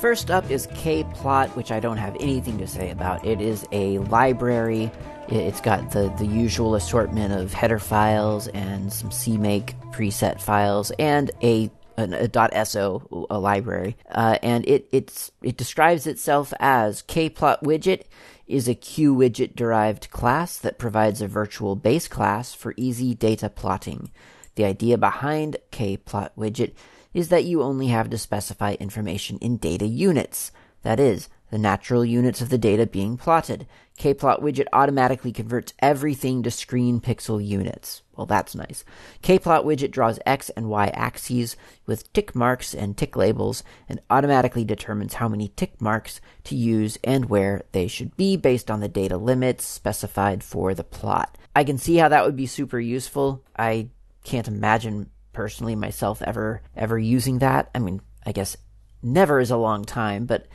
First up is kplot, which I don't have anything to say about. It is a library. It's got the, the usual assortment of header files and some CMake preset files and a a, a .so a library, uh, and it it's it describes itself as kplot widget is a QWidget derived class that provides a virtual base class for easy data plotting. The idea behind kplot widget is that you only have to specify information in data units. That is, the natural units of the data being plotted. Kplot widget automatically converts everything to screen pixel units. Well, that's nice. Kplot widget draws x and y axes with tick marks and tick labels and automatically determines how many tick marks to use and where they should be based on the data limits specified for the plot. I can see how that would be super useful. I can't imagine personally myself ever ever using that. I mean, I guess never is a long time, but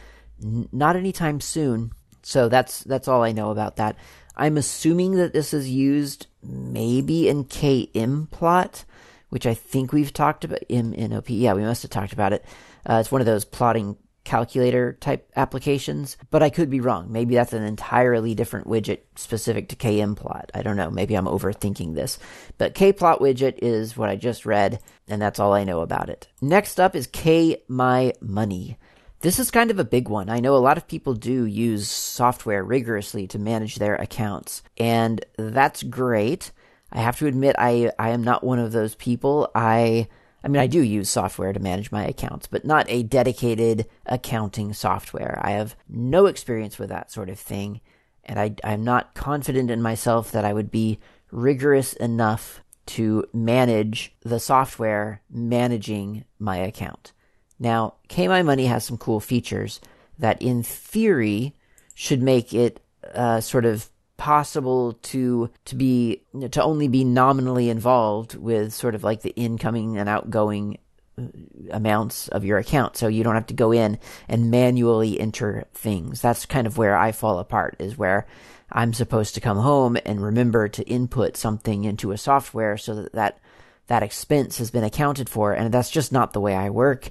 n- not anytime soon. So that's that's all I know about that. I'm assuming that this is used maybe in KM plot, which I think we've talked about in, in OP. Yeah, we must have talked about it. Uh, it's one of those plotting calculator type applications, but I could be wrong. Maybe that's an entirely different widget specific to KMplot. I don't know. Maybe I'm overthinking this. But kplot widget is what I just read, and that's all I know about it. Next up is K My Money. This is kind of a big one. I know a lot of people do use software rigorously to manage their accounts, and that's great. I have to admit I I am not one of those people. I I mean, I do use software to manage my accounts, but not a dedicated accounting software. I have no experience with that sort of thing, and I, I'm not confident in myself that I would be rigorous enough to manage the software managing my account. Now, KMyMoney has some cool features that, in theory, should make it uh, sort of possible to to be to only be nominally involved with sort of like the incoming and outgoing uh, amounts of your account. So you don't have to go in and manually enter things. That's kind of where i fall apart is where i'm supposed to come home and remember to input something into a software so that that, that expense has been accounted for. And that's just not the way i work.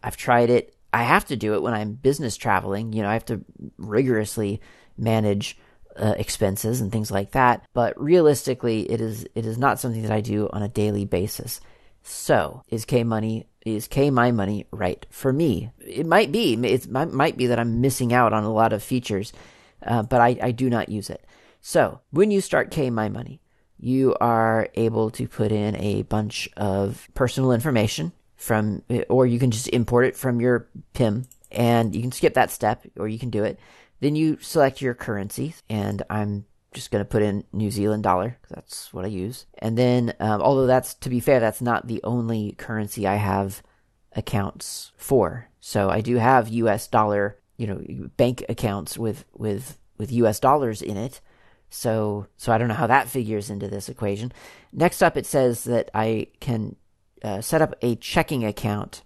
I've tried it. I have to do it when i'm business traveling. You know i have to rigorously manage uh, expenses and things like that. But realistically, it is it is not something that I do on a daily basis. So, is K money is K my money right for me? It might be. It might be that I'm missing out on a lot of features, uh, but I, I do not use it. So, when you start K my money, you are able to put in a bunch of personal information from, or you can just import it from your PIM, and you can skip that step, or you can do it. Then you select your currency, and I'm just going to put in New Zealand dollar that's what I use. And then, um, although that's to be fair, that's not the only currency I have accounts for. So I do have U.S. dollar, you know, bank accounts with with with U.S. dollars in it. So so I don't know how that figures into this equation. Next up, it says that I can uh, set up a checking account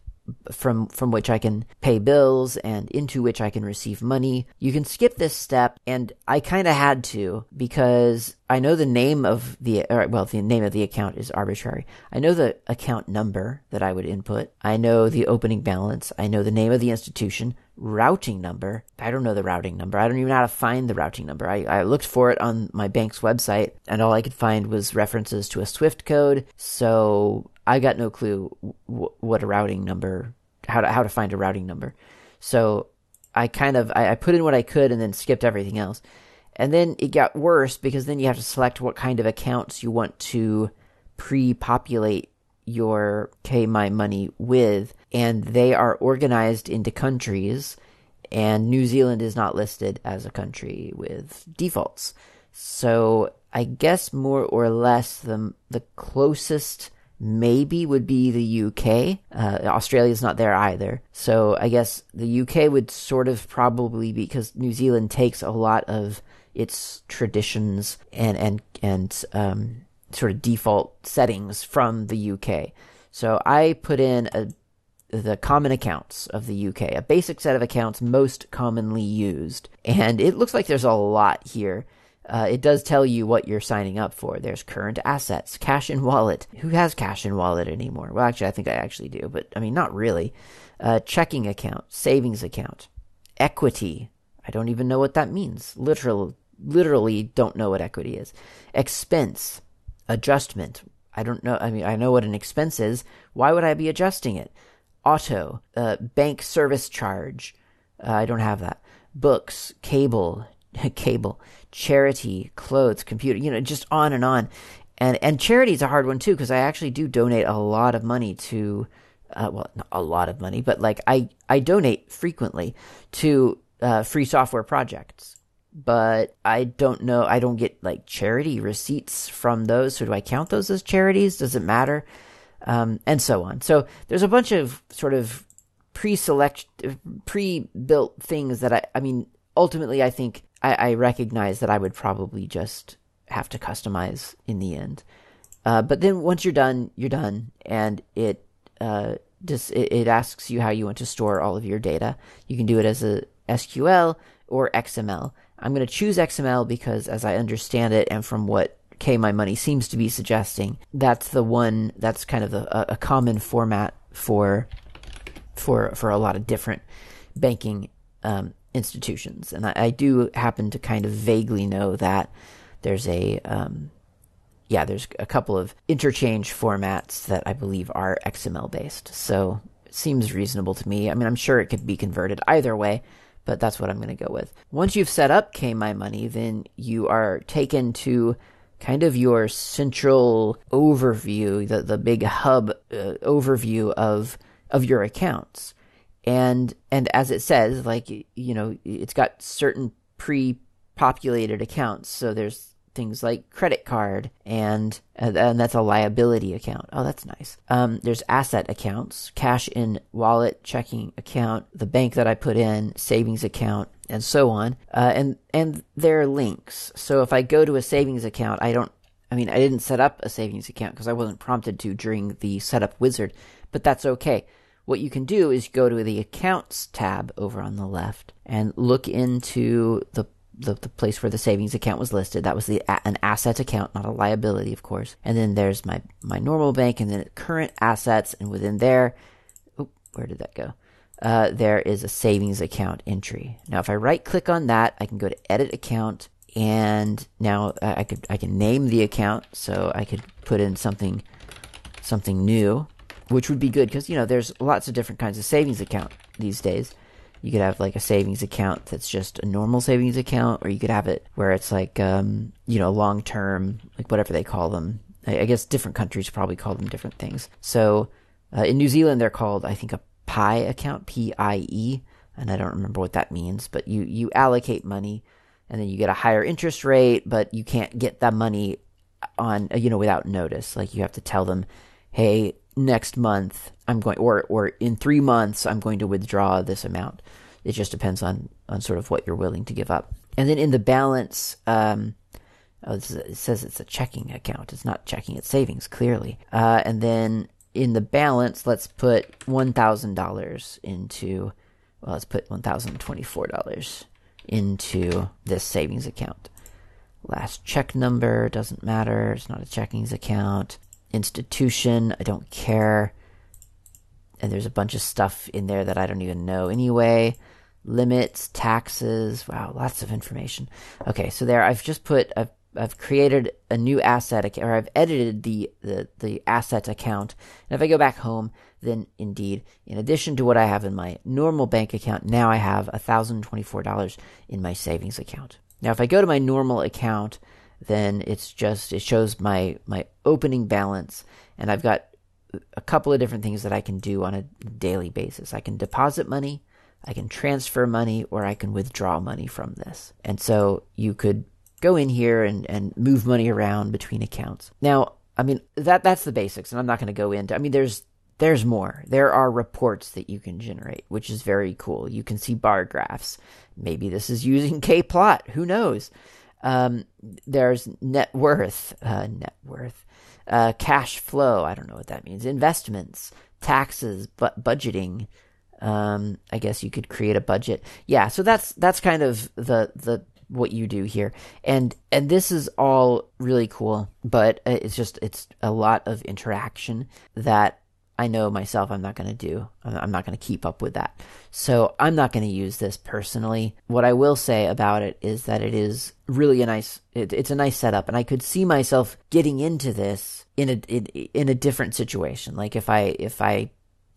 from from which I can pay bills and into which I can receive money. You can skip this step and I kind of had to because I know the name of the or, well the name of the account is arbitrary. I know the account number that I would input. I know the opening balance. I know the name of the institution, routing number. I don't know the routing number. I don't even know how to find the routing number. I, I looked for it on my bank's website and all I could find was references to a Swift code. So I got no clue w- what a routing number, how to how to find a routing number. So I kind of I, I put in what I could and then skipped everything else. And then it got worse because then you have to select what kind of accounts you want to pre-populate your K My Money with, and they are organized into countries. And New Zealand is not listed as a country with defaults. So I guess more or less the the closest maybe would be the UK. Uh, Australia's not there either. So I guess the UK would sort of probably be because New Zealand takes a lot of its traditions and and and um, sort of default settings from the UK. So I put in a the common accounts of the UK, a basic set of accounts most commonly used, and it looks like there's a lot here. Uh, it does tell you what you're signing up for. There's current assets, cash in wallet. Who has cash in wallet anymore? Well, actually, I think I actually do, but I mean, not really. Uh, checking account, savings account, equity. I don't even know what that means. Literal, literally, don't know what equity is. Expense, adjustment. I don't know. I mean, I know what an expense is. Why would I be adjusting it? Auto, uh, bank service charge. Uh, I don't have that. Books, cable, cable, charity, clothes, computer, you know, just on and on. And and charity is a hard one too because I actually do donate a lot of money to, uh, well, not a lot of money, but like I I donate frequently to uh, free software projects. But I don't know. I don't get like charity receipts from those. So do I count those as charities? Does it matter? Um, and so on. So there's a bunch of sort of pre-select, pre-built things that I. I mean, ultimately, I think I, I recognize that I would probably just have to customize in the end. Uh, but then once you're done, you're done, and it uh, just it, it, asks you how you want to store all of your data. You can do it as a SQL or XML. I'm going to choose XML because, as I understand it, and from what K My Money seems to be suggesting, that's the one that's kind of a, a common format for for for a lot of different banking um, institutions. And I, I, do happen to kind of vaguely know that there's a, um, yeah, there's a couple of interchange formats that I believe are XML based. So it seems reasonable to me. I mean, I'm sure it could be converted either way, but that's what I'm going to go with. Once you've set up K My Money, then you are taken to kind of your central overview, the, the big hub uh, overview of, of your accounts and and as it says like you know it's got certain pre-populated accounts. So there's things like credit card and and that's a liability account. Oh that's nice. Um, there's asset accounts cash in wallet checking account the bank that i put in savings account and so on. Uh, and and there are links. So if i go to a savings account i don't i mean i didn't set up a savings account because i wasn't prompted to during the setup wizard but that's okay what you can do is go to the accounts tab over on the left and look into the the, the place where the savings account was listed. That was the an asset account, not a liability, of course. And then there's my my normal bank, and then current assets, and within there, oh, where did that go? Uh, there is a savings account entry. Now, if I right click on that, I can go to edit account, and now I could I can name the account. So I could put in something something new which would be good because you know there's lots of different kinds of savings account these days. You could have like a savings account that's just a normal savings account, or you could have it where it's like um, you know long term, like whatever they call them. I, I, guess different countries probably call them different things. So uh, in New Zealand, they're called I think a PIE account, P I E, and I don't remember what that means. But you you allocate money, and then you get a higher interest rate, but you can't get that money on you know without notice. Like you have to tell them, hey next month I'm going, or or in three months I'm going to withdraw this amount. It just depends on on sort of what you're willing to give up. And then in the balance, um, oh, it says it's a checking account. It's not checking; it's savings clearly. Uh, and then in the balance, let's put one thousand dollars into. Well, let's put one thousand twenty-four dollars into this savings account. Last check number doesn't matter. It's not a checkings account institution. I don't care. And there's a bunch of stuff in there that I don't even know anyway. Limits, taxes. Wow, lots of information. Okay, so there I've just put I've I've created a new asset or I've edited the, the the asset account. And if I go back home, then indeed, in addition to what I have in my normal bank account, now I have $1,024 in my savings account. Now, if I go to my normal account, then it's just it shows my my opening balance and I've got a couple of different things that I can do on a daily basis. I can deposit money, I can transfer money, or I can withdraw money from this. And so you could go in here and, and move money around between accounts. Now, I mean, that that's the basics, and I'm not going to go into. I mean, there's there's more. There are reports that you can generate, which is very cool. You can see bar graphs. Maybe this is using kplot. Who knows? Um, there's net worth, uh, net worth, uh, cash flow. I don't know what that means. Investments, taxes, but budgeting. Um, I guess you could create a budget. Yeah, so that's that's kind of the the what you do here, and and this is all really cool. But uh, it's just it's a lot of interaction that I know myself I'm not going to do. I'm not going to keep up with that. So I'm not going to use this personally. What I will say about it is that it is really a nice, it, it's a nice setup, and I could see myself getting into this in a in, in a different situation. Like if I if I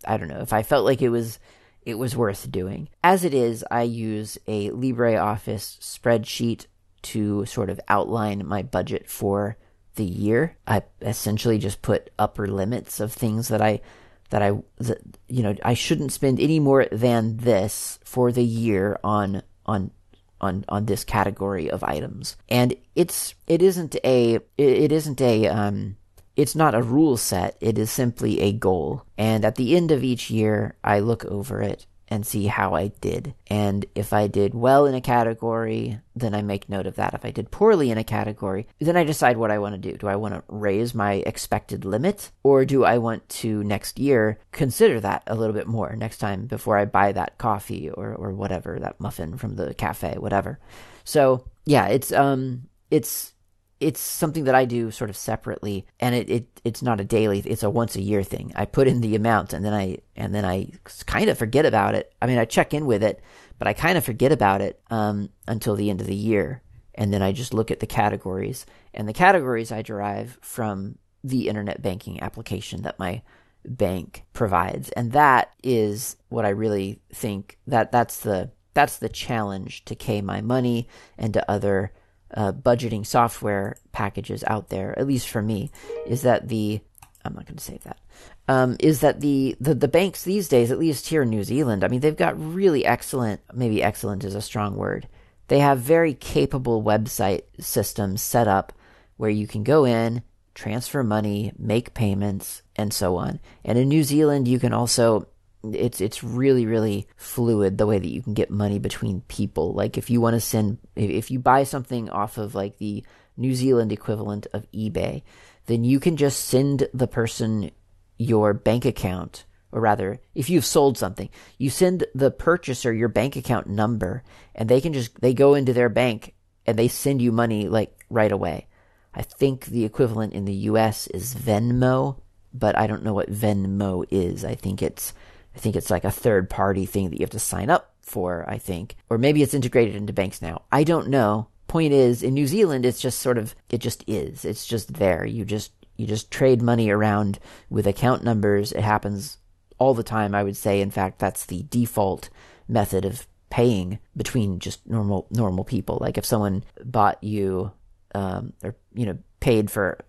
I don't know if I felt like it was it was worth doing. As it is, I use a LibreOffice spreadsheet to sort of outline my budget for the year. I essentially just put upper limits of things that I that I that, you know I shouldn't spend any more than this for the year on on on on this category of items. And it's it isn't a it, it isn't a um it's not a rule set, it is simply a goal. And at the end of each year, I look over it and see how I did. And if I did well in a category, then I make note of that. If I did poorly in a category, then I decide what I want to do. Do I want to raise my expected limit or do I want to next year consider that a little bit more next time before I buy that coffee or, or whatever, that muffin from the cafe, whatever. So yeah, it's, um, it's, it's something that I do sort of separately, and it, it it's not a daily. It's a once a year thing. I put in the amount, and then I and then I kind of forget about it. I mean, I check in with it, but I kind of forget about it um, until the end of the year, and then I just look at the categories, and the categories I derive from the internet banking application that my bank provides, and that is what I really think that that's the that's the challenge to K My Money and to other uh, budgeting software packages out there, at least for me, is that the I'm not going to save that. Um, is that the, the the banks these days, at least here in New Zealand, I mean, they've got really excellent. Maybe excellent is a strong word. They have very capable website systems set up where you can go in, transfer money, make payments, and so on. And in New Zealand, you can also it's it's really really fluid the way that you can get money between people. Like if you want to send if you buy something off of like the New Zealand equivalent of eBay then you can just send the person your bank account or rather if you've sold something you send the purchaser your bank account number and they can just they go into their bank and they send you money like right away. I think the equivalent in the US is Venmo but I don't know what Venmo is. I think it's I think it's like a third party thing that you have to sign up for, I think. Or maybe it's integrated into banks now. I don't know. Point is, in New Zealand, it's just sort of, it just is. It's just there. You just, you just trade money around with account numbers. It happens all the time, I would say. In fact, that's the default method of paying between just normal, normal people. Like if someone bought you, um, or, you know, paid for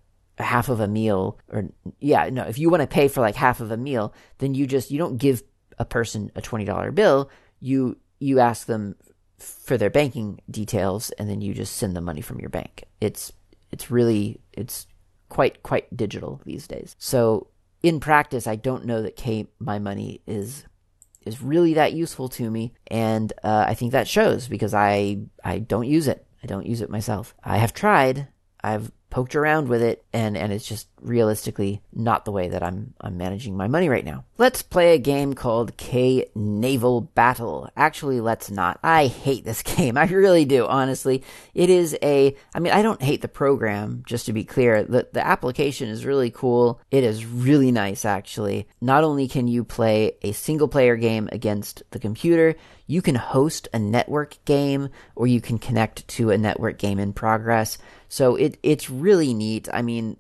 half of a meal or yeah no if you want to pay for like half of a meal then you just you don't give a person a $20 bill. You you ask them for their banking details and then you just send the money from your bank. It's it's really it's quite quite digital these days. So in practice i don't know that k my money is is really that useful to me. And uh, i think that shows because i i don't use it. I don't use it myself. I have tried. I've poked around with it and and it's just realistically not the way that I'm I'm managing my money right now. Let's play a game called K Naval Battle. Actually, let's not. I hate this game. I really do, honestly. It is a I mean, I don't hate the program, just to be clear. The the application is really cool. It is really nice actually. Not only can you play a single player game against the computer, you can host a network game or you can connect to a network game in progress. So it it's really neat. I mean,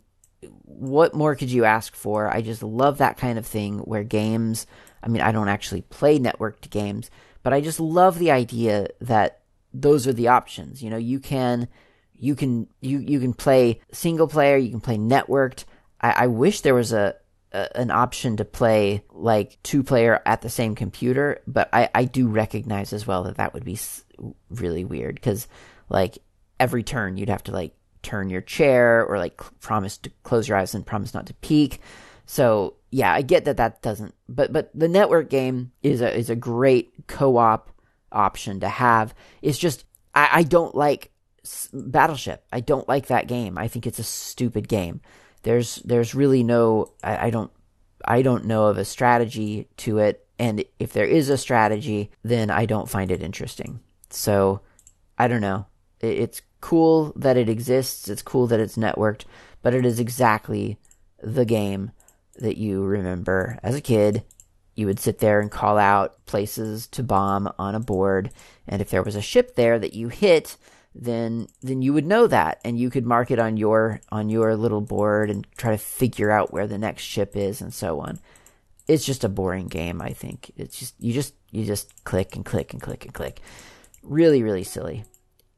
what more could you ask for? I just love that kind of thing where games, I mean, I don't actually play networked games, but I just love the idea that those are the options. You know, you can you can you you can play single player, you can play networked. I, I wish there was a an option to play like two player at the same computer, but I, I do recognize as well that that would be really weird because like every turn you'd have to like turn your chair or like promise to close your eyes and promise not to peek. So yeah, I get that that doesn't, but but the network game is a is a great co-op option to have. It's just I, I don't like Battleship. I don't like that game. I think it's a stupid game. There's there's really no I, I don't I don't know of a strategy to it, and if there is a strategy, then I don't find it interesting. So I don't know. It, it's cool that it exists. It's cool that it's networked, but it is exactly the game that you remember as a kid. You would sit there and call out places to bomb on a board, and if there was a ship there that you hit, then then you would know that and you could mark it on your on your little board and try to figure out where the next ship is and so on. It's just a boring game, I think. It's just you just you just click and click and click and click. Really really silly.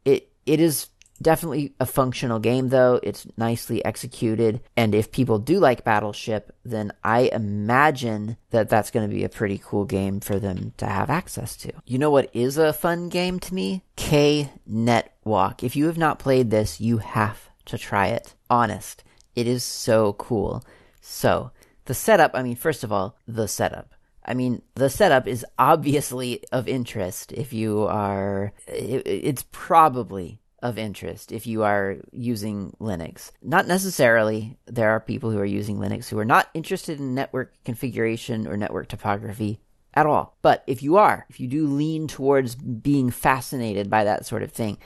It it is Definitely a functional game, though. It's nicely executed. And if people do like Battleship, then I imagine that that's going to be a pretty cool game for them to have access to. You know what is a fun game to me? K Net Walk. If you have not played this, you have to try it. Honest. It is so cool. So, the setup, I mean, first of all, the setup. I mean, the setup is obviously of interest if you are. it's probably of interest if you are using Linux. Not necessarily. There are people who are using Linux who are not interested in network configuration or network topography at all. But if you are, if you do lean towards being fascinated by that sort of thing,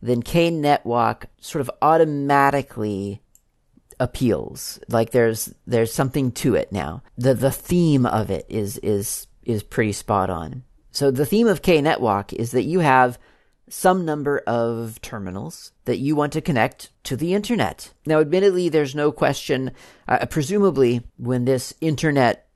then KNetWalk sort of automatically appeals. Like there's there's something to it now. The the theme of it is is is pretty spot on. So the theme of KNetWalk is that you have some number of terminals that you want to connect to the internet. Now, admittedly, there's no question, uh, presumably, when this internet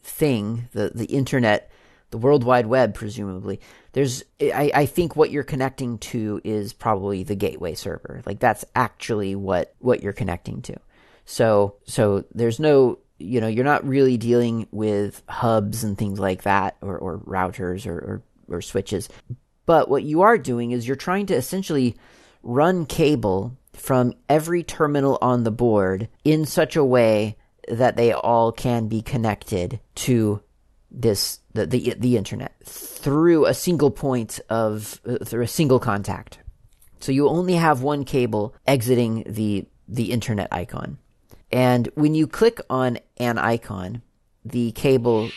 thing, the, the internet, the World Wide Web, presumably, there's, I, I think what you're connecting to is probably the gateway server. Like, that's actually what, what you're connecting to. So, so there's no, you know, you're not really dealing with hubs and things like that, or, or routers or, or, or switches but what you are doing is you're trying to essentially run cable from every terminal on the board in such a way that they all can be connected to this the the, the internet through a single point of uh, through a single contact. So you only have one cable exiting the the internet icon. And when you click on an icon, the cable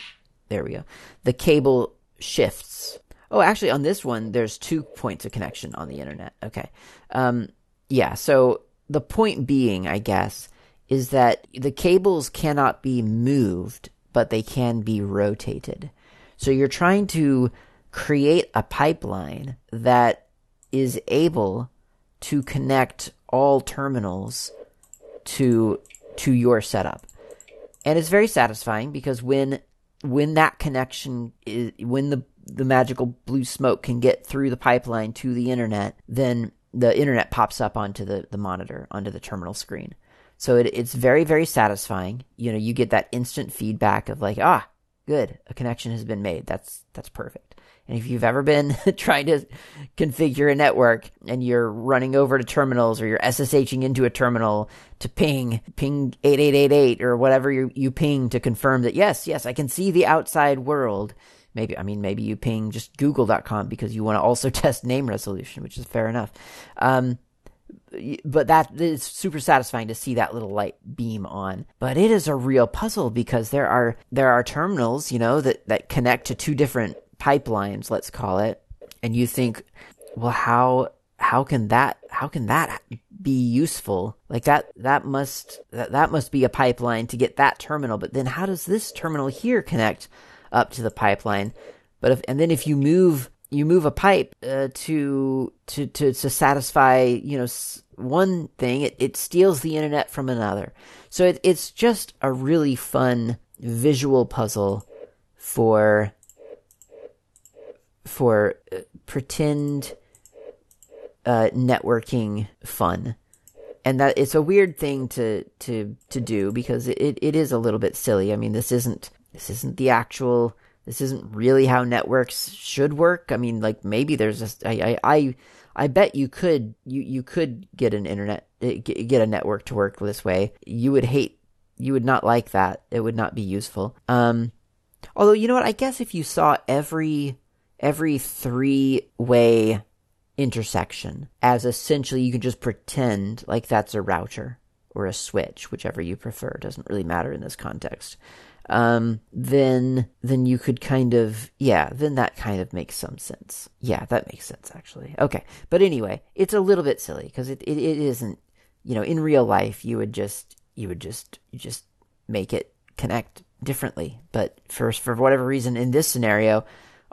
there we go. The cable shifts Oh, actually, on this one, there's two points of connection on the internet. Okay. Um, yeah. So the point being, I guess, is that the cables cannot be moved, but they can be rotated. So you're trying to create a pipeline that is able to connect all terminals to to your setup. And it's very satisfying because when when that connection is when the the magical blue smoke can get through the pipeline to the internet, then the internet pops up onto the, the monitor, onto the terminal screen. So it, it's very, very satisfying. You know, you get that instant feedback of like, ah, good, a connection has been made. That's that's perfect. And if you've ever been trying to configure a network and you're running over to terminals or you're SSHing into a terminal to ping, ping 8888 or whatever you, you ping to confirm that, yes, yes, I can see the outside world maybe i mean maybe you ping just google.com because you want to also test name resolution which is fair enough. Um, but that is super satisfying to see that little light beam on. But it is a real puzzle because there are there are terminals you know that that connect to two different pipelines let's call it. And you think well how how can that how can that be useful? Like that that must that, that must be a pipeline to get that terminal. But then how does this terminal here connect up to the pipeline. But if, and then if you move, you move a pipe uh, to, to, to, to satisfy, you know, one thing, it, it steals the internet from another. So it, it's just a really fun visual puzzle for, for uh, pretend, uh, networking fun and that it's a weird thing to to to do because it, it is a little bit silly. I mean, this isn't this isn't the actual this isn't really how networks should work. I mean, like maybe there's a, I, I, I bet you could you you could get an internet eh, get a network to work this way. You would hate you would not like that. It would not be useful. Um, although you know what, I guess if you saw every every three way intersection as essentially you can just pretend like that's a router or a switch, whichever you prefer. It doesn't really matter in this context. Um, then then you could kind of yeah, then that kind of makes some sense. Yeah, that makes sense actually. Okay, but anyway, it's a little bit silly because it, it it isn't. You know, in real life, you would just you would just you just make it connect differently. But for for whatever reason, in this scenario,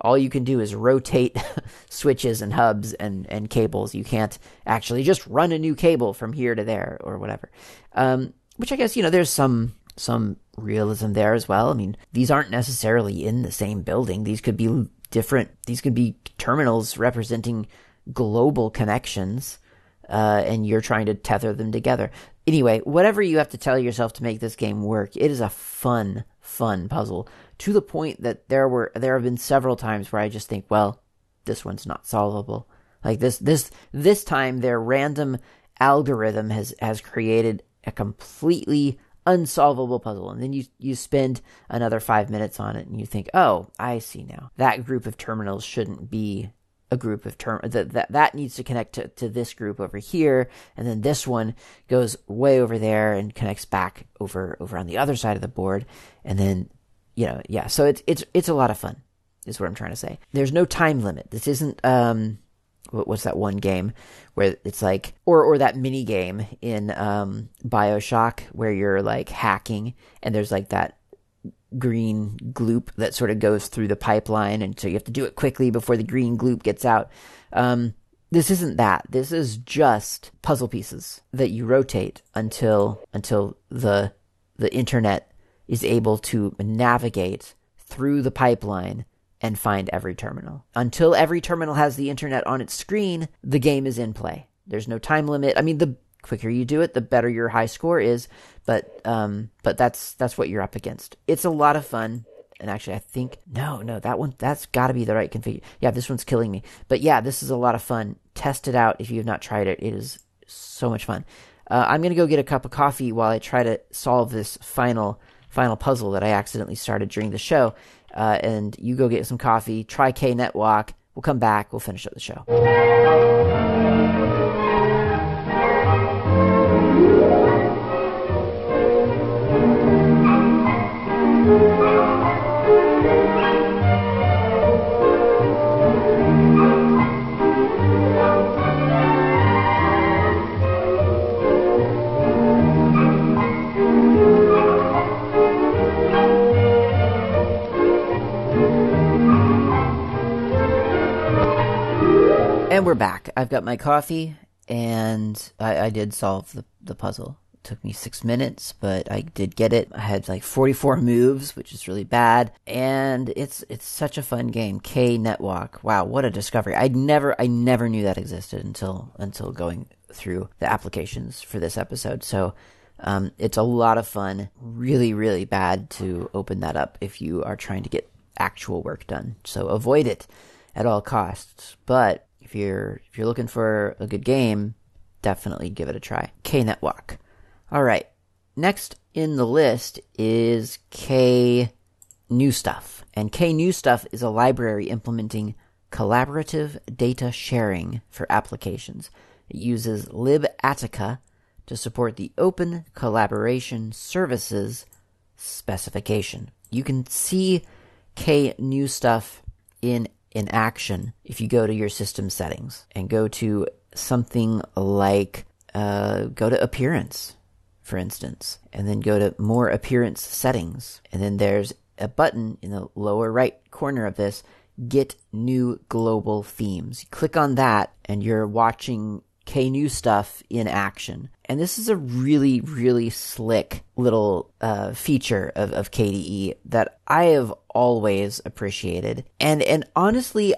all you can do is rotate switches and hubs and, and cables. You can't actually just run a new cable from here to there or whatever. Um, which I guess, you know, there's some some realism there as well. I mean, these aren't necessarily in the same building. These could be different, these could be terminals representing global connections, uh, and you're trying to tether them together. Anyway, whatever you have to tell yourself to make this game work, it is a fun, fun puzzle to the point that there were there have been several times where I just think, well, this one's not solvable. Like this this this time their random algorithm has has created a completely unsolvable puzzle and then you you spend another 5 minutes on it and you think, "Oh, I see now. That group of terminals shouldn't be a group of term that that that needs to connect to, to this group over here and then this one goes way over there and connects back over over on the other side of the board and then you know, yeah. So it's it's it's a lot of fun. Is what I'm trying to say. There's no time limit. This isn't um, what's that one game where it's like or or that mini game in um BioShock where you're like hacking and there's like that green gloop that sort of goes through the pipeline and so you have to do it quickly before the green gloop gets out. Um this isn't that. This is just puzzle pieces that you rotate until until the the internet is able to navigate through the pipeline and find every terminal. Until every terminal has the internet on its screen, the game is in play. There's no time limit. I mean, the quicker you do it, the better your high score is. But um, but that's that's what you're up against. It's a lot of fun. And actually, I think no, no, that one that's got to be the right config. Yeah, this one's killing me. But yeah, this is a lot of fun. Test it out if you have not tried it. It is so much fun. Uh, I'm gonna go get a cup of coffee while I try to solve this final final puzzle that I accidentally started during the show. Uh, and you go get some coffee, try K KNetWalk. We'll come back. We'll finish up the show. We're back. I've got my coffee, and I, I did solve the, the puzzle. It took me six minutes, but I did get it. I had like 44 moves, which is really bad, and it's it's such a fun game. KNetWalk. Wow, what a discovery! I never I never knew that existed until until going through the applications for this episode. So. Um, it's a lot of fun. Really, really bad to open that up if you are trying to get actual work done. So avoid it at all costs. But if you're if you're looking for a good game, definitely give it a try. KNetWalk. All right. Next in the list is K New Stuff. And K New Stuff is a library implementing collaborative data sharing for applications. It uses libAttica to support the Open Collaboration Services specification. You can see K New Stuff in in action if you go to your system settings and go to something like uh, go to appearance, for instance, and then go to more appearance settings. And then there's a button in the lower right corner of this get new global themes. You click on that and you're watching K new stuff in action. And this is a really, really slick little uh, feature of, of KDE that I have always appreciated. And and honestly,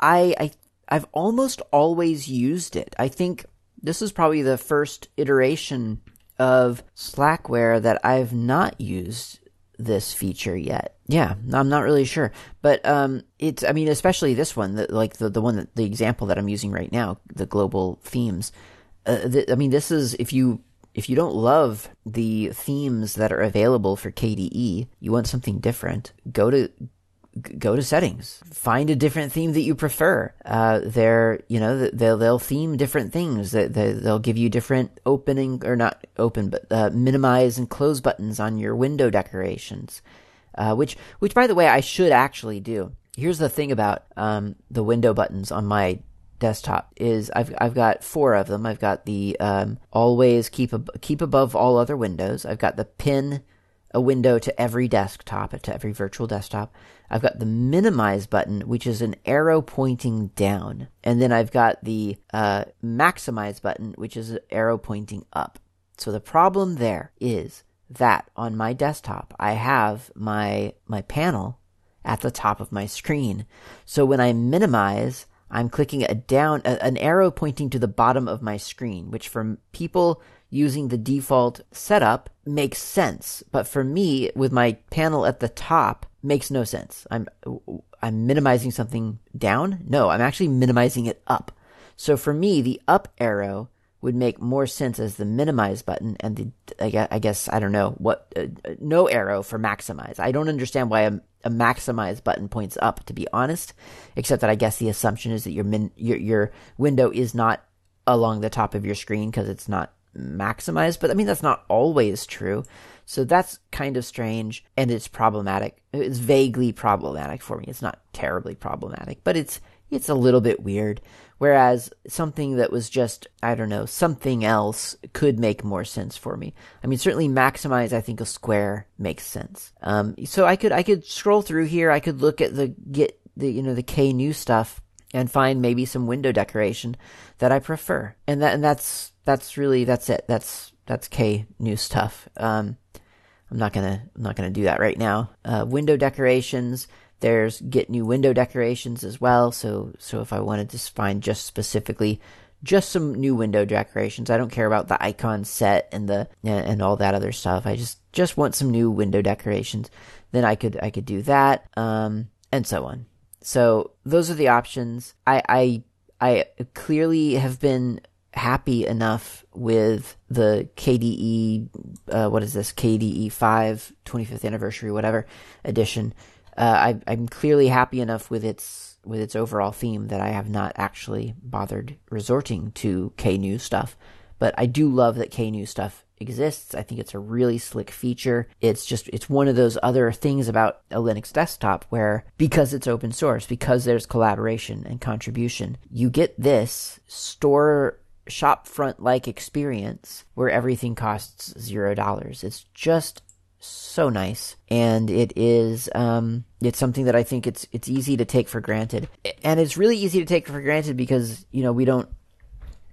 I, I I've almost always used it. I think this is probably the first iteration of Slackware that I've not used this feature yet. Yeah, I'm not really sure, but um, it's. I mean, especially this one, the, like the the one that the example that I'm using right now, the global themes. Uh, the, I mean, this is if you if you don't love the themes that are available for KDE, you want something different. Go to go to settings, find a different theme that you prefer. Uh, they're, you know, they'll, they'll theme different things that they, they'll give you different opening or not open, but, uh, minimize and close buttons on your window decorations. Uh, which, which by the way, I should actually do. Here's the thing about, um, the window buttons on my desktop is I've I've got four of them. I've got the um, always keep ab- keep above all other windows. I've got the pin a window to every desktop, to every virtual desktop. I've got the minimize button, which is an arrow pointing down. And then I've got the uh, maximize button, which is an arrow pointing up. So the problem there is that on my desktop, I have my, my panel at the top of my screen. So when I minimize, I'm clicking a down, a, an arrow pointing to the bottom of my screen, which for people using the default setup makes sense. But for me, with my panel at the top, makes no sense. I'm, I'm minimizing something down. No, I'm actually minimizing it up. So for me, the up arrow would make more sense as the minimize button and the, I guess, I don't know what, uh, no arrow for maximize. I don't understand why a, a, maximize button points up, to be honest, except that I guess the assumption is that your min, your, your window is not along the top of your screen because it's not maximized, but I mean, that's not always true. So that's kind of strange and it's problematic. It's vaguely problematic for me. It's not terribly problematic, but it's, it's a little bit weird. Whereas something that was just, I don't know, something else could make more sense for me. I mean, certainly maximize, I think a square makes sense. Um, so I could, I could scroll through here. I could look at the, get the, you know, the K new stuff and find maybe some window decoration that I prefer. And that, and that's, that's really that's it. That's that's K new stuff. Um, I'm not gonna I'm not gonna do that right now. Uh, window decorations. There's get new window decorations as well. So so if I wanted to find just specifically just some new window decorations, I don't care about the icon set and the and all that other stuff. I just just want some new window decorations. Then I could I could do that. Um, and so on. So those are the options. I I I clearly have been happy enough with the KDE, uh, what is this, KDE 5 25th anniversary, whatever edition. Uh, I, am clearly happy enough with its with its overall theme that I have not actually bothered resorting to KNew stuff. But I do love that KNew stuff exists. I think it's a really slick feature. It's just, it's one of those other things about a Linux desktop where because it's open source, because there's collaboration and contribution, you get this store shopfront like experience where everything costs zero dollars. It's just so nice and it is um it's something that I think it's it's easy to take for granted. And it's really easy to take for granted because, you know, we don't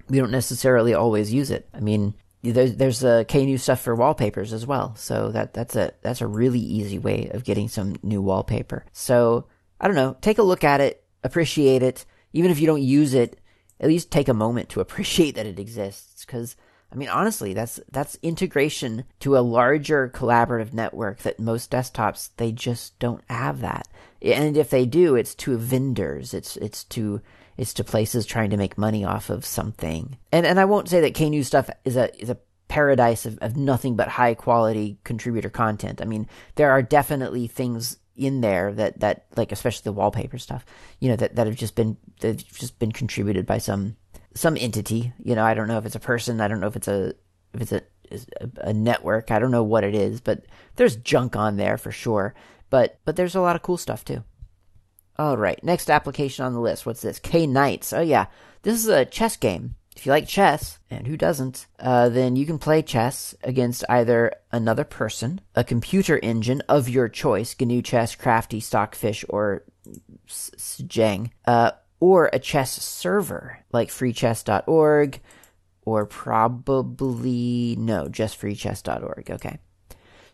we don't necessarily always use it. I mean, there's there's a KNew stuff for wallpapers as well. So that that's a that's a really easy way of getting some new wallpaper. So I don't know, take a look at it, appreciate it. Even if you don't use it, at least take a moment to appreciate that it exists because I mean honestly that's that's integration to a larger collaborative network that most desktops they just don't have that. And if they do it's to vendors. It's it's to it's to places trying to make money off of something. And and I won't say that KNew stuff is a is a paradise of, of nothing but high quality contributor content. I mean there are definitely things in there that that like especially the wallpaper stuff you know that that have just been that just been contributed by some some entity you know i don't know if it's a person i don't know if it's a if it's a a network i don't know what it is but there's junk on there for sure. But but there's a lot of cool stuff too. All right next application on the list. What's this? K knights oh yeah. This is a chess game. If you like chess, and who doesn't, uh, then you can play chess against either another person, a computer engine of your choice, GNU Chess, Crafty, Stockfish, or Sjeng, uh, or a chess server like freechess.org, or probably, no, just freechess.org, okay.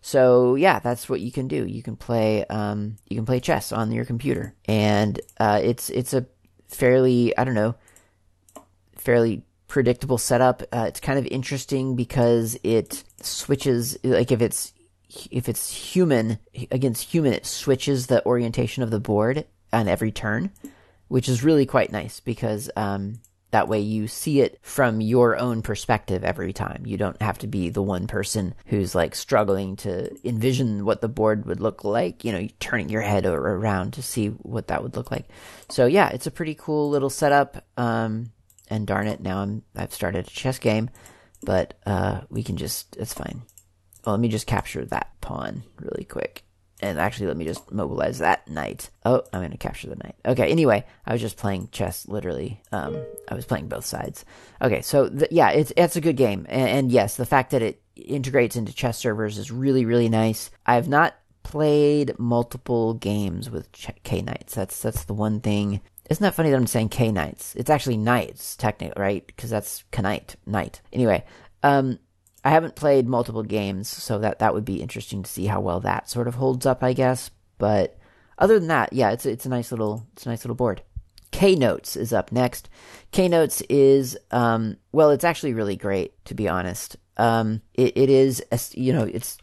So yeah, that's what you can do. You can play, um, you can play chess on your computer, and uh, it's it's a fairly, I don't know, fairly predictable setup. Uh, it's kind of interesting because it switches, like if it's if it's human against human, it switches the orientation of the board on every turn, which is really quite nice because um, that way you see it from your own perspective every time. You don't have to be the one person who's like struggling to envision what the board would look like, you know, turning your head around to see what that would look like. So yeah, it's a pretty cool little setup. Um, and darn it, now I'm, I've started a chess game, but, uh, we can just, it's fine. Well, let me just capture that pawn really quick and actually let me just mobilize that knight. Oh, I'm to capture the knight. Okay, anyway, I was just playing chess, literally. Um, I was playing both sides. Okay, so yeah, it's, it's a good game. And, and, yes, the fact that it integrates into chess servers is really, really nice. I have not played multiple games with K Knights. That's, that's the one thing. Isn't that funny that I'm saying K Knights? It's actually Knights, technically, right? Because that's Knight, Knight. Anyway, um, I haven't played multiple games, so that that would be interesting to see how well that sort of holds up, I guess. But other than that, yeah, it's it's a nice little it's a nice little board. K Notes is up next. K Notes is um, well, it's actually really great to be honest. Um, it, it is you know it's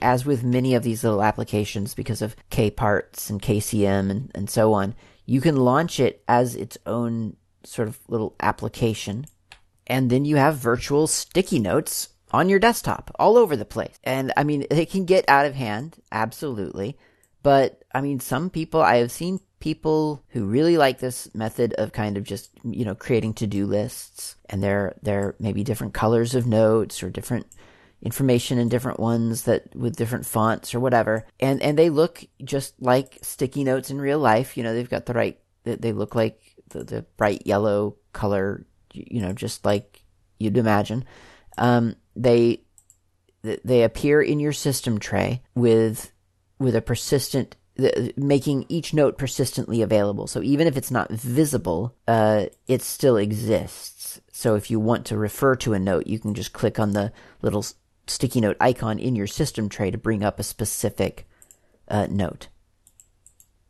as with many of these little applications because of K parts and KCM and, and so on. You can launch it as its own sort of little application, and then you have virtual sticky notes on your desktop all over the place. And I mean, it can get out of hand, absolutely. But I mean, some people, I have seen people who really like this method of kind of just, you know, creating to-do lists and they're, they're maybe different colors of notes or different information in different ones that with different fonts or whatever. And, and they look just like sticky notes in real life. You know, they've got the right, they look like the, the bright yellow color, you know, just like you'd imagine. Um, they they appear in your system tray with with a persistent making each note persistently available. So even if it's not visible, uh, it still exists. So if you want to refer to a note, you can just click on the little sticky note icon in your system tray to bring up a specific uh, note.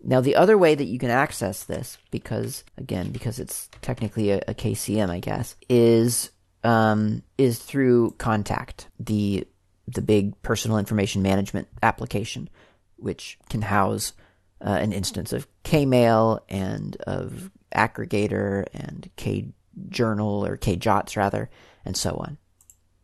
Now, the other way that you can access this, because again, because it's technically a, a KCM, I guess, is um, is through Kontact, the the big personal information management application, which can house uh, an instance of Kmail and of Akregator and KJournal or KJots rather, and so on.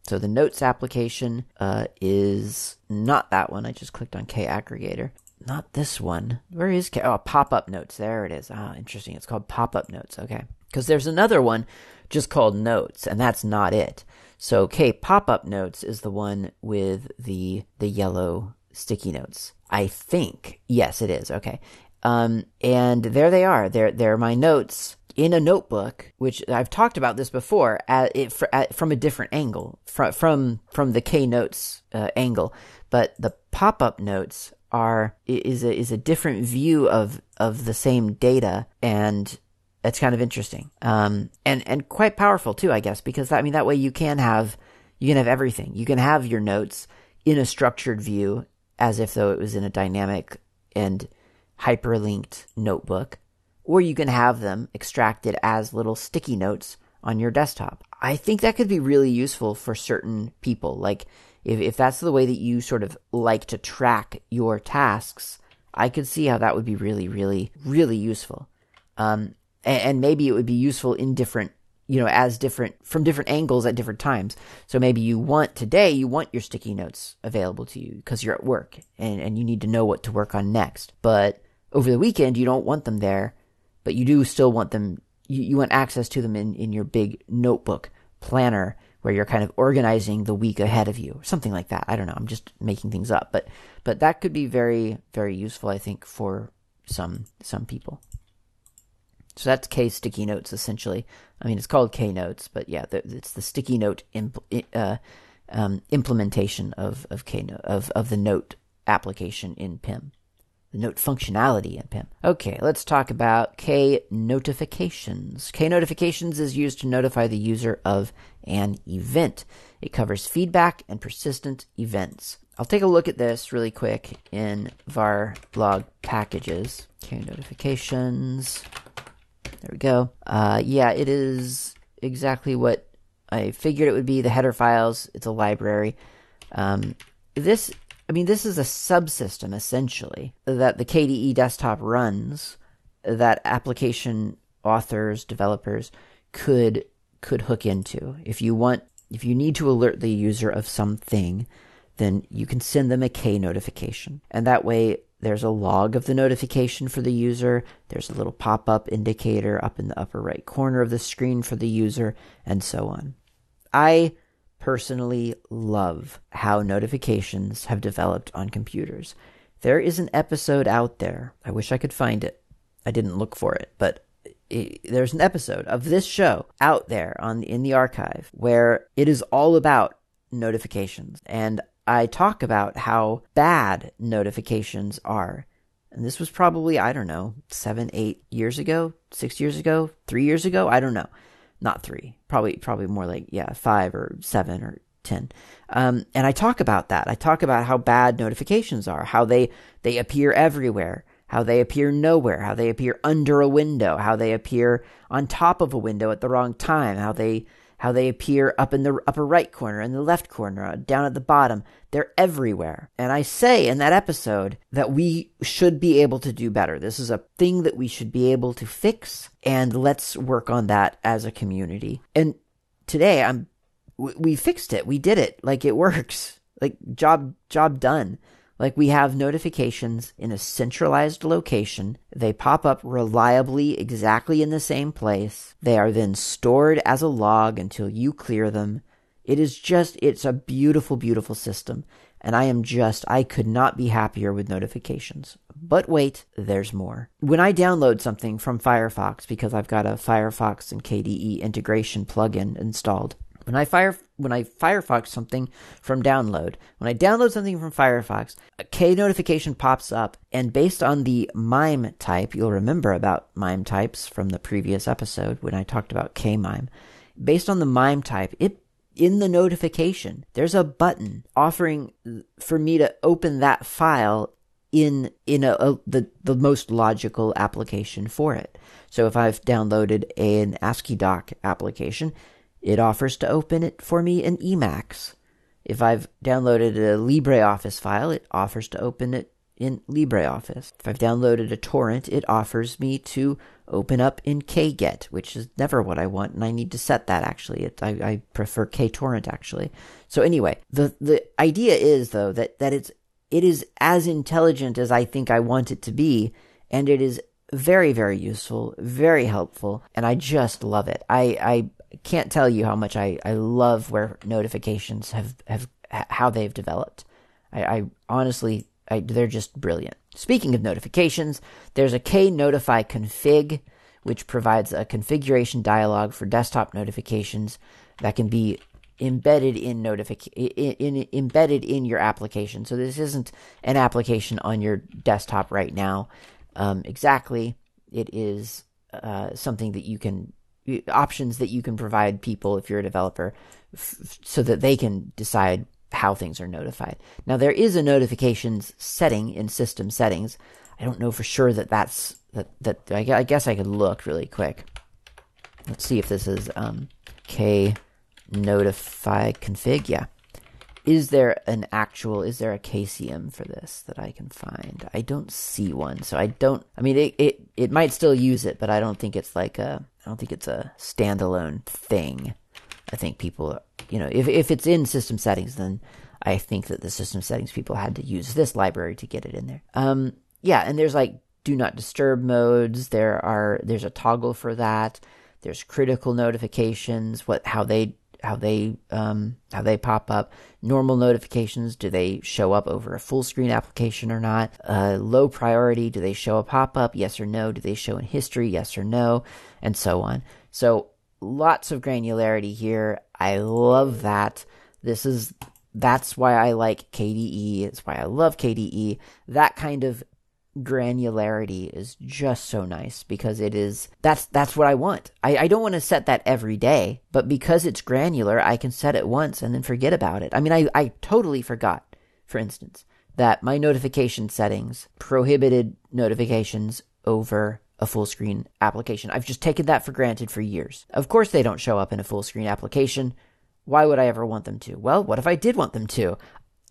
So the Notes application uh, is not that one. I just clicked on Akregator. Not this one. Where is K? Oh, pop up notes. There it is. Ah, interesting. It's called pop up notes. Okay. Because there's another one just called Notes, and that's not it. So K pop up notes is the one with the the yellow sticky notes. I think yes, it is. Okay, um, and there they are. They're they're my notes in a notebook, which I've talked about this before, at, it, at, from a different angle, from from from the K notes uh, angle. But the pop up notes are is a is a different view of of the same data and it's kind of interesting. Um, and, and quite powerful too, I guess, because that, I mean, that way you can have, you can have everything. You can have your notes in a structured view as if though it was in a dynamic and hyperlinked notebook, or you can have them extracted as little sticky notes on your desktop. I think that could be really useful for certain people. Like if, if that's the way that you sort of like to track your tasks, I could see how that would be really, really, really useful. Um, and, maybe it would be useful in different you know, as different from different angles at different times. So maybe you want today, you want your sticky notes available to you because you're at work and, and you need to know what to work on next. But over the weekend, you don't want them there, but you do still want them, you, you want access to them in, in your big notebook planner where you're kind of organizing the week ahead of you, something like that. I don't know. I'm just making things up, but, but that could be very, very useful, I think, for some, some people. So that's K sticky notes essentially. I mean, it's called K notes, but yeah, it's the sticky note impl- uh, um, implementation of of K of of the note application in Pim, the note functionality in Pim. Okay, let's talk about K notifications. K notifications is used to notify the user of an event. It covers feedback and persistent events. I'll take a look at this really quick in var log packages. K notifications. There we go. Uh, yeah, it is exactly what I figured it would be. The header files. It's a library. Um, this I mean, this is a subsystem essentially that the KDE desktop runs that application authors, developers could could hook into. If you want if you need to alert the user of something, then you can send them a K notification. And that way there's a log of the notification for the user. There's a little pop up indicator up in the upper right corner of the screen for the user, and so on. I personally love how notifications have developed on computers. There is an episode out there. I wish I could find it. I didn't look for it, but it, there's an episode of this show out there on in the archive where it is all about notifications and I talk about how bad notifications are. And this was probably, I don't know, seven, eight years ago, six years ago, three years ago. I don't know. Not three. Probably, probably more like, yeah, five or seven or 10. Um, and I talk about that. I talk about how bad notifications are, how they, they appear everywhere, how they appear nowhere, how they appear under a window, how they appear on top of a window at the wrong time, how they, how they appear up in the upper right corner and the left corner, uh, down at the bottom. They're everywhere. And I say in that episode that we should be able to do better. This is a thing that we should be able to fix, and let's work on that as a community. And today I'm we fixed it. We did it. Like it works. Like job job done. Like we have notifications in a centralized location. They pop up reliably exactly in the same place. They are then stored as a log until you clear them. It is just, it's a beautiful, beautiful system. And I am just, I could not be happier with notifications. But wait, there's more. When I download something from Firefox, because I've got a Firefox and KDE integration plugin installed, when I fire when I Firefox something from download, when I download something from Firefox, a K notification pops up, and based on the MIME type, you'll remember about MIME types from the previous episode when I talked about K MIME. Based on the MIME type, it in the notification, there's a button offering for me to open that file in in a, a, the the most logical application for it. So if I've downloaded an ASCII doc application, it offers to open it for me in Emacs. If I've downloaded a LibreOffice file, it offers to open it in LibreOffice. If I've downloaded a torrent, it offers me to open up in KGet, which is never what I want, and I need to set that actually. It, I, I prefer KTorrent actually. So anyway, the the idea is though that that it's it is as intelligent as I think I want it to be, and it is very very useful, very helpful, and I just love it. I I can't tell you how much I, I love where notifications have, have how they've developed. I, I honestly, I, they're just brilliant. Speaking of notifications, there's a K-Notify config, which provides a configuration dialog for desktop notifications that can be embedded in notific in, in, embedded in your application. So this isn't an application on your desktop right now. Um, exactly, it is uh, something that you can options that you can provide people if you're a developer f- so that they can decide how things are notified. Now there is a notifications setting in system settings. I don't know for sure that that's that that I, guess I could look really quick. Let's see if this is um, k notify config. Yeah, is there an actual is there a KCM for this that I can find? I don't see one, so I don't. I mean, it it it might still use it, but I don't think it's like a I don't think it's a standalone thing. I think people, you know, if if it's in system settings, then I think that the system settings people had to use this library to get it in there. Um, yeah, and there's like do not disturb modes. There are there's a toggle for that. There's critical notifications, what how they how they um, how they pop up. Normal notifications, do they show up over a full screen application or not? Uh, low priority, do they show a pop up? Yes or no? Do they show in history? Yes or no? And so on. So lots of granularity here. I love that. This is that's why I like KDE. It's why I love KDE. That kind of granularity is just so nice because it is that's that's what I want. I, I don't want to set that every day, but because it's granular, I can set it once and then forget about it. I mean I, I totally forgot, for instance, that my notification settings prohibited notifications over a full screen application. I've just taken that for granted for years. Of course they don't show up in a full screen application. Why would I ever want them to? Well, what if I did want them to?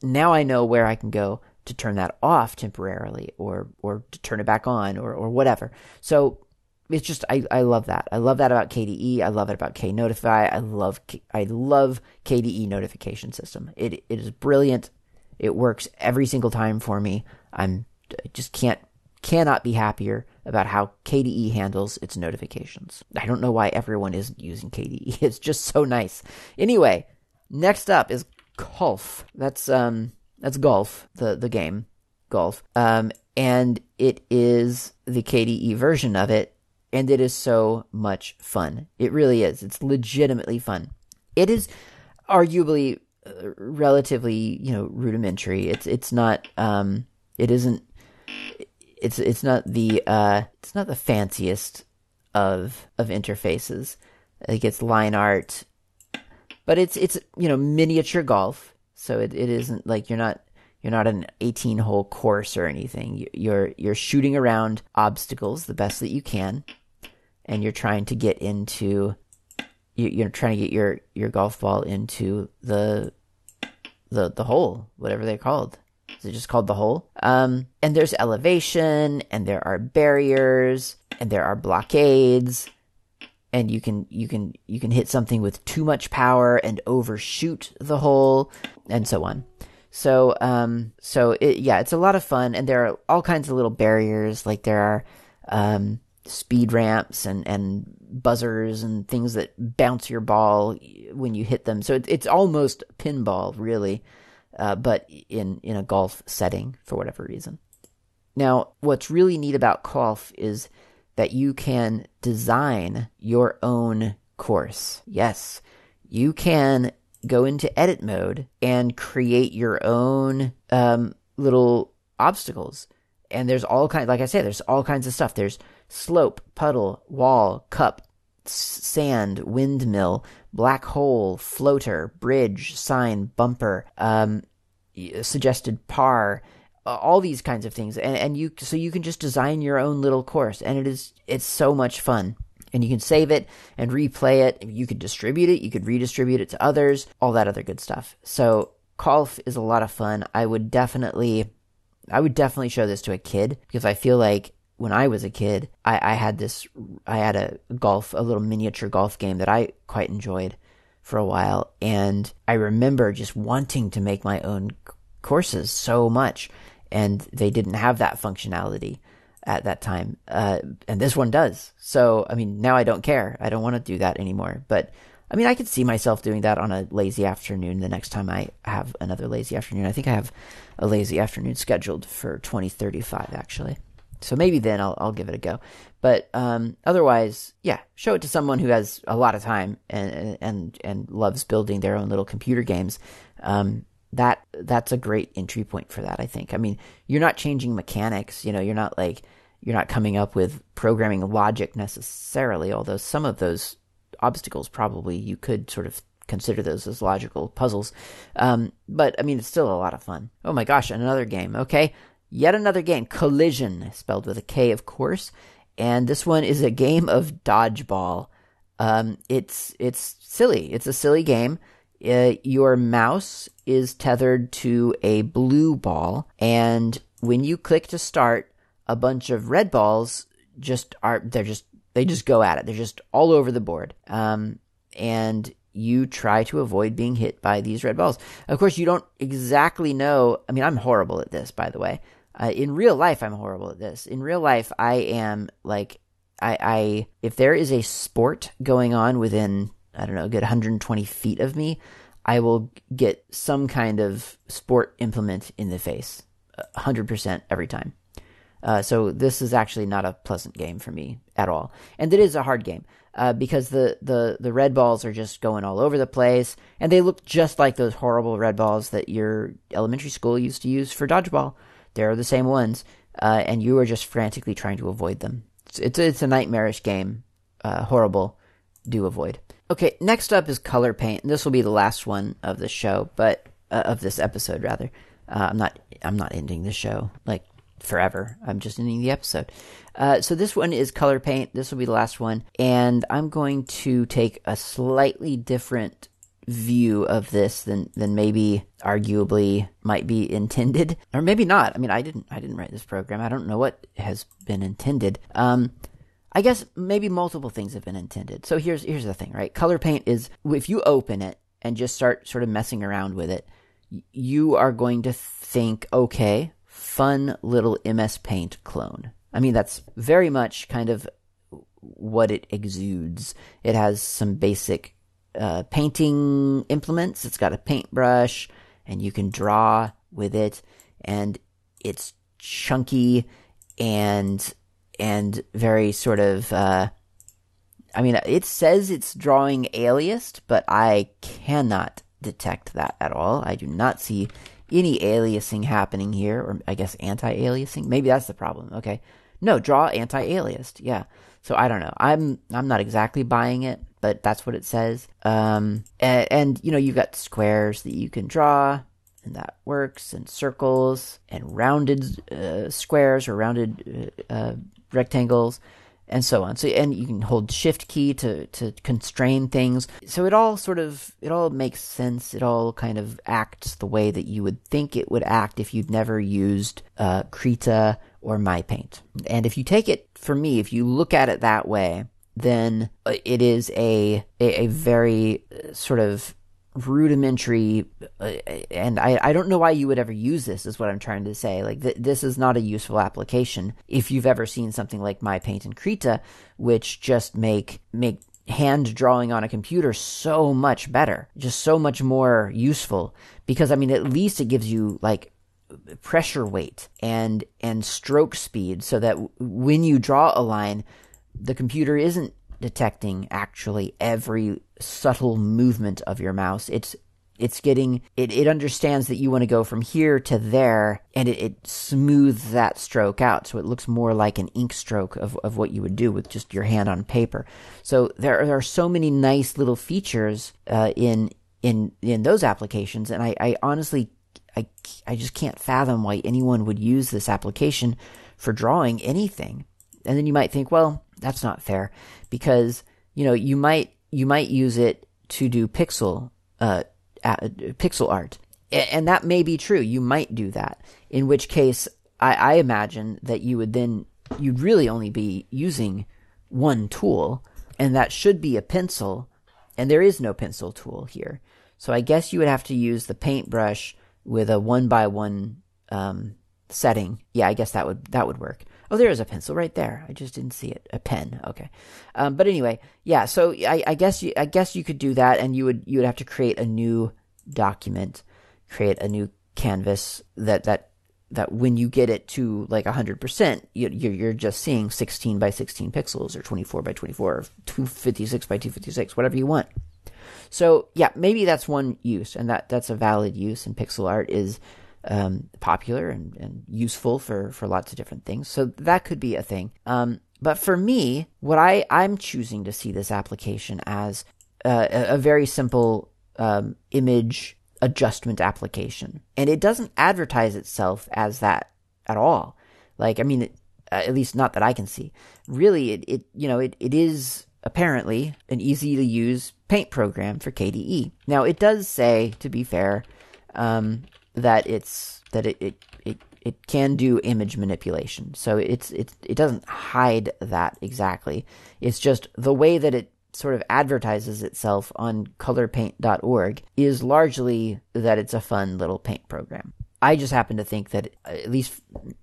now I know where I can go to turn that off temporarily or or to turn it back on or or whatever. So it's just I, I love that. I love that about KDE. I love it about Knotify. I love I love KDE notification system. It it is brilliant. It works every single time for me. I'm I just can't cannot be happier about how KDE handles its notifications. I don't know why everyone isn't using KDE. It's just so nice. Anyway, next up is Kolf. That's um that's golf, the the game, golf. Um and it is the KDE version of it and it is so much fun. It really is. It's legitimately fun. It is arguably uh, relatively, you know, rudimentary. It's it's not um it isn't it's it's not the uh it's not the fanciest of of interfaces. It gets line art, but it's it's you know miniature golf, so it, it isn't like you're not you're not an 18 hole course or anything. You're you're shooting around obstacles the best that you can, and you're trying to get into you're trying to get your your golf ball into the the the hole, whatever they're called. Is it just called the hole? Um, and there's elevation, and there are barriers, and there are blockades, and you can you can you can hit something with too much power and overshoot the hole, and so on. So um, so it, yeah, it's a lot of fun, and there are all kinds of little barriers. Like there are um, speed ramps and and buzzers and things that bounce your ball when you hit them. So it, it's almost pinball, really uh, but in in a golf setting for whatever reason. Now, what's really neat about golf is that you can design your own course. Yes, you can go into edit mode and create your own um, little obstacles. And there's all kinds, like I say, there's all kinds of stuff. There's slope, puddle, wall, cup, sand, windmill, black hole, floater, bridge, sign, bumper, um, suggested par, Uh, all these kinds of things, and and you so you can just design your own little course, and it is it's so much fun. And you can save it and replay it. You could distribute it. You could redistribute it to others. All that other good stuff. So golf is a lot of fun. I would definitely, I would definitely show this to a kid because I feel like when I was a kid, I, I had this, I had a golf, a little miniature golf game that I quite enjoyed for a while. And I remember just wanting to make my own courses so much. And they didn't have that functionality at that time. Uh, and this one does. So, I mean, now I don't care. I don't want to do that anymore. But I mean, I could see myself doing that on a lazy afternoon the next time I have another lazy afternoon. I think I have a lazy afternoon scheduled for 2035, actually. So maybe then I'll I'll give it a go. But um, otherwise, yeah, show it to someone who has a lot of time and and and loves building their own little computer games. Um, that that's a great entry point for that. I think. I mean, you're not changing mechanics. You know, you're not like you're not coming up with programming logic necessarily. Although some of those obstacles probably you could sort of consider those as logical puzzles. Um, but I mean, it's still a lot of fun. Oh my gosh, another game. Okay, Yet another game, Kollision, spelled with a K, of course. And this one is a game of dodgeball. Um, it's it's silly. It's a silly game. Uh, your mouse is tethered to a blue ball, and when you click to start, a bunch of red balls just are they're just they just go at it. They're just all over the board. Um, and you try to avoid being hit by these red balls. Of course, you don't exactly know. I mean, I'm horrible at this, by the way. Uh, in real life, I'm horrible at this. In real life, I am like, I, I, if there is a sport going on within, I don't know, a good 120 feet of me, I will get some kind of sport implement in the face, 100% every time. Uh, so this is actually not a pleasant game for me at all, and it is a hard game uh, because the, the the red balls are just going all over the place, and they look just like those horrible red balls that your elementary school used to use for dodgeball. They're the same ones, uh, and you are just frantically trying to avoid them. It's it's, it's a nightmarish game. Uh, horrible. Do avoid. Okay, next up is KolourPaint. This will be the last one of the show, but uh, of this episode rather. Uh, I'm not I'm not ending the show like forever. I'm just ending the episode. Uh, so this one is KolourPaint. This will be the last one, and I'm going to take a slightly different view of this than than maybe arguably might be intended or maybe not i mean i didn't i didn't write this program i don't know what has been intended um i guess maybe multiple things have been intended. So here's here's the thing right? KolourPaint is if you open it and just start sort of messing around with it you are going to think okay fun little ms paint clone. I mean that's very much kind of what it exudes. It has some basic uh, painting implements. It's got a paintbrush, and you can draw with it, and it's chunky and and very sort of. Uh, I mean, it says it's drawing aliased, but I cannot detect that at all. I do not see any aliasing happening here, or I guess anti-aliasing. Maybe that's the problem. Okay, no, draw anti-aliased. Yeah. So I don't know. I'm I'm not exactly buying it but that's what it says. Um, and, and, you know, you've got squares that you can draw, and that works, and circles, and rounded uh, squares or rounded uh, uh, rectangles, and so on. So, and you can hold Shift key to to constrain things. So it all sort of it all makes sense. It all kind of acts the way that you would think it would act if you'd never used uh, Krita or MyPaint. And if you take it for me, if you look at it that way, then it is a a, a very uh, sort of rudimentary uh, and I, I don't know why you would ever use this is what i'm trying to say. Like th- this is not a useful application if you've ever seen something like my paint and krita which just make make hand drawing on a computer so much better just so much more useful. Because i mean at least it gives you like pressure weight and and stroke speed so that w- when you draw a line the computer isn't detecting actually every subtle movement of your mouse. It's it's getting it, it understands that you want to go from here to there and it, it smooths that stroke out. So it looks more like an ink stroke of, of what you would do with just your hand on paper. So there, there are so many nice little features uh, in in in those applications. And I, I honestly I, I just can't fathom why anyone would use this application for drawing anything. And then you might think well that's not fair. Because you know you might you might use it to do pixel uh, pixel art, and that may be true. You might do that. In which case, I, I imagine that you would then you'd really only be using one tool, and that should be a pencil, and there is no pencil tool here. So I guess you would have to use the paintbrush with a one by one um, setting. Yeah, I guess that would that would work. Oh, there is a pencil right there. I just didn't see it. A pen. Okay. Um, but anyway, yeah. So I, I, guess you, I guess you could do that, and you would you would have to create a new document, create a new canvas that that that when you get it to like 100%, you, you're, you're just seeing 16 by 16 pixels or 24 by 24 or 256 by 256, whatever you want. So yeah, maybe that's one use, and that that's a valid use in pixel art is um, popular and, and useful for, for lots of different things. So that could be a thing. Um, but for me, what I, I'm choosing to see this application as uh, a, a, very simple um, image adjustment application. And it doesn't advertise itself as that at all. Like, I mean, it, uh, at least not that I can see. Really, it, it you know, it, it is apparently an easy to use paint program for KDE. Now, it does say, to be fair, um, that it's that it, it it it can do image manipulation. So it's it it doesn't hide that exactly. It's just the way that it sort of advertises itself on kolourpaint.org is largely that it's a fun little paint program. I just happen to think that at least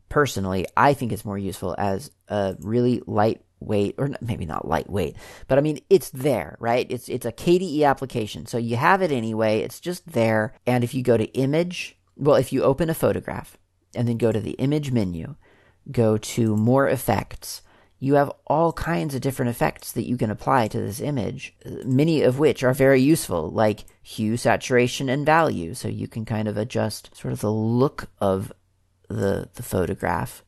personally, I think it's more useful as a really lightweight or maybe not lightweight, but I mean it's there, right? It's it's a KDE application. So you have it anyway, it's just there. And if you go to image well, if you open a photograph and then go to the image menu, go to more effects, you have all kinds of different effects that you can apply to this image, many of which are very useful, like hue, saturation, and value. So you can kind of adjust sort of the look of the, the photograph.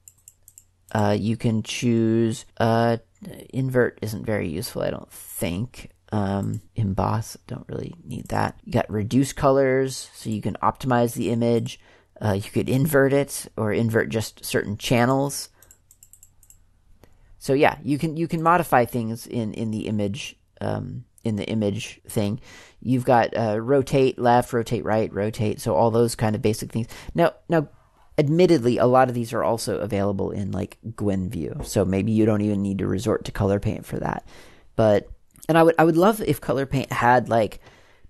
Uh, you can choose, uh, invert isn't very useful, I don't think. Um, emboss, don't really need that. You got reduce colors, so you can optimize the image. Uh, you could invert it or invert just certain channels. So yeah, you can you can modify things in in the image um, in the image thing. You've got uh, rotate left, rotate right, rotate. So all those kind of basic things. Now, now, admittedly, a lot of these are also available in like Gwenview. So maybe you don't even need to resort to KolourPaint for that. But and I would I would love if KolourPaint had like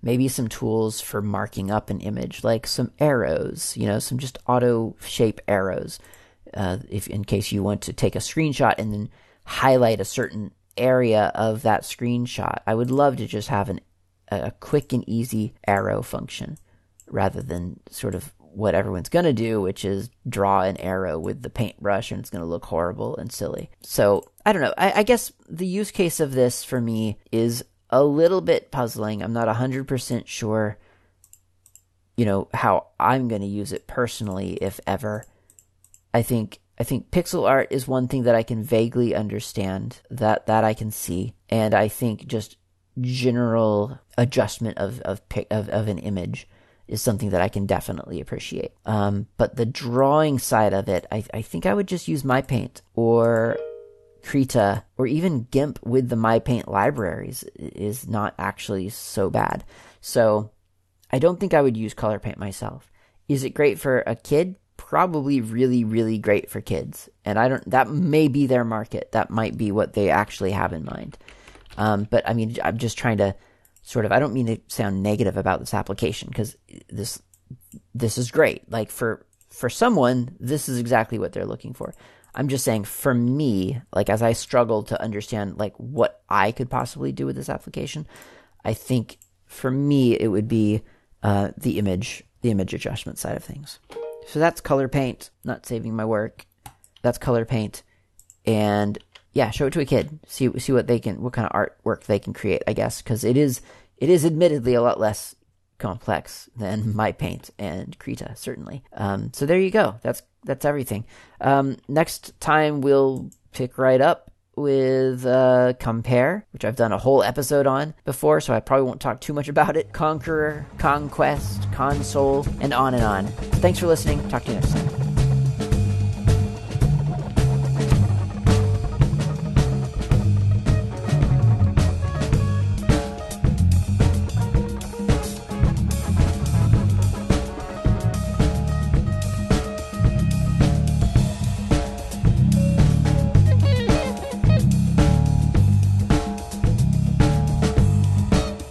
maybe some tools for marking up an image, like some arrows, you know, some just auto shape arrows. Uh, if in case you want to take a screenshot and then highlight a certain area of that screenshot, I would love to just have an a quick and easy arrow function rather than sort of what everyone's going to do, which is draw an arrow with the paintbrush and it's going to look horrible and silly. So I don't know. I, I, guess the use case of this for me is a little bit puzzling. I'm not 100% sure, you know, how I'm going to use it personally, if ever. I think I think pixel art is one thing that I can vaguely understand that that I can see, and I think just general adjustment of of of, of an image is something that I can definitely appreciate. Um, but the drawing side of it, I, I think I would just use my paint or Krita or even GIMP with the My Paint libraries is not actually so bad. So I don't think I would use KolourPaint myself. Is it great for a kid? Probably really, really great for kids. And I don't, that may be their market. That might be what they actually have in mind. Um, but I mean, I'm just trying to sort of, I don't mean to sound negative about this application because this, this is great. Like for, for someone, this is exactly what they're looking for. I'm just saying for me, like as I struggle to understand like what I could possibly do with this application, I think for me it would be uh, the image, the image adjustment side of things. So that's KolourPaint, not saving my work. That's KolourPaint, and yeah, show it to a kid. See see what they can, what kind of artwork they can create. I guess because it is it is admittedly a lot less complex than my paint and Krita, certainly. Um, so there you go. That's that's everything. Um, next time we'll pick right up with uh, Kompare, which I've done a whole episode on before, so I probably won't talk too much about it. Konqueror, Konquest, Konsole, and on and on. Thanks for listening. Talk to you next time.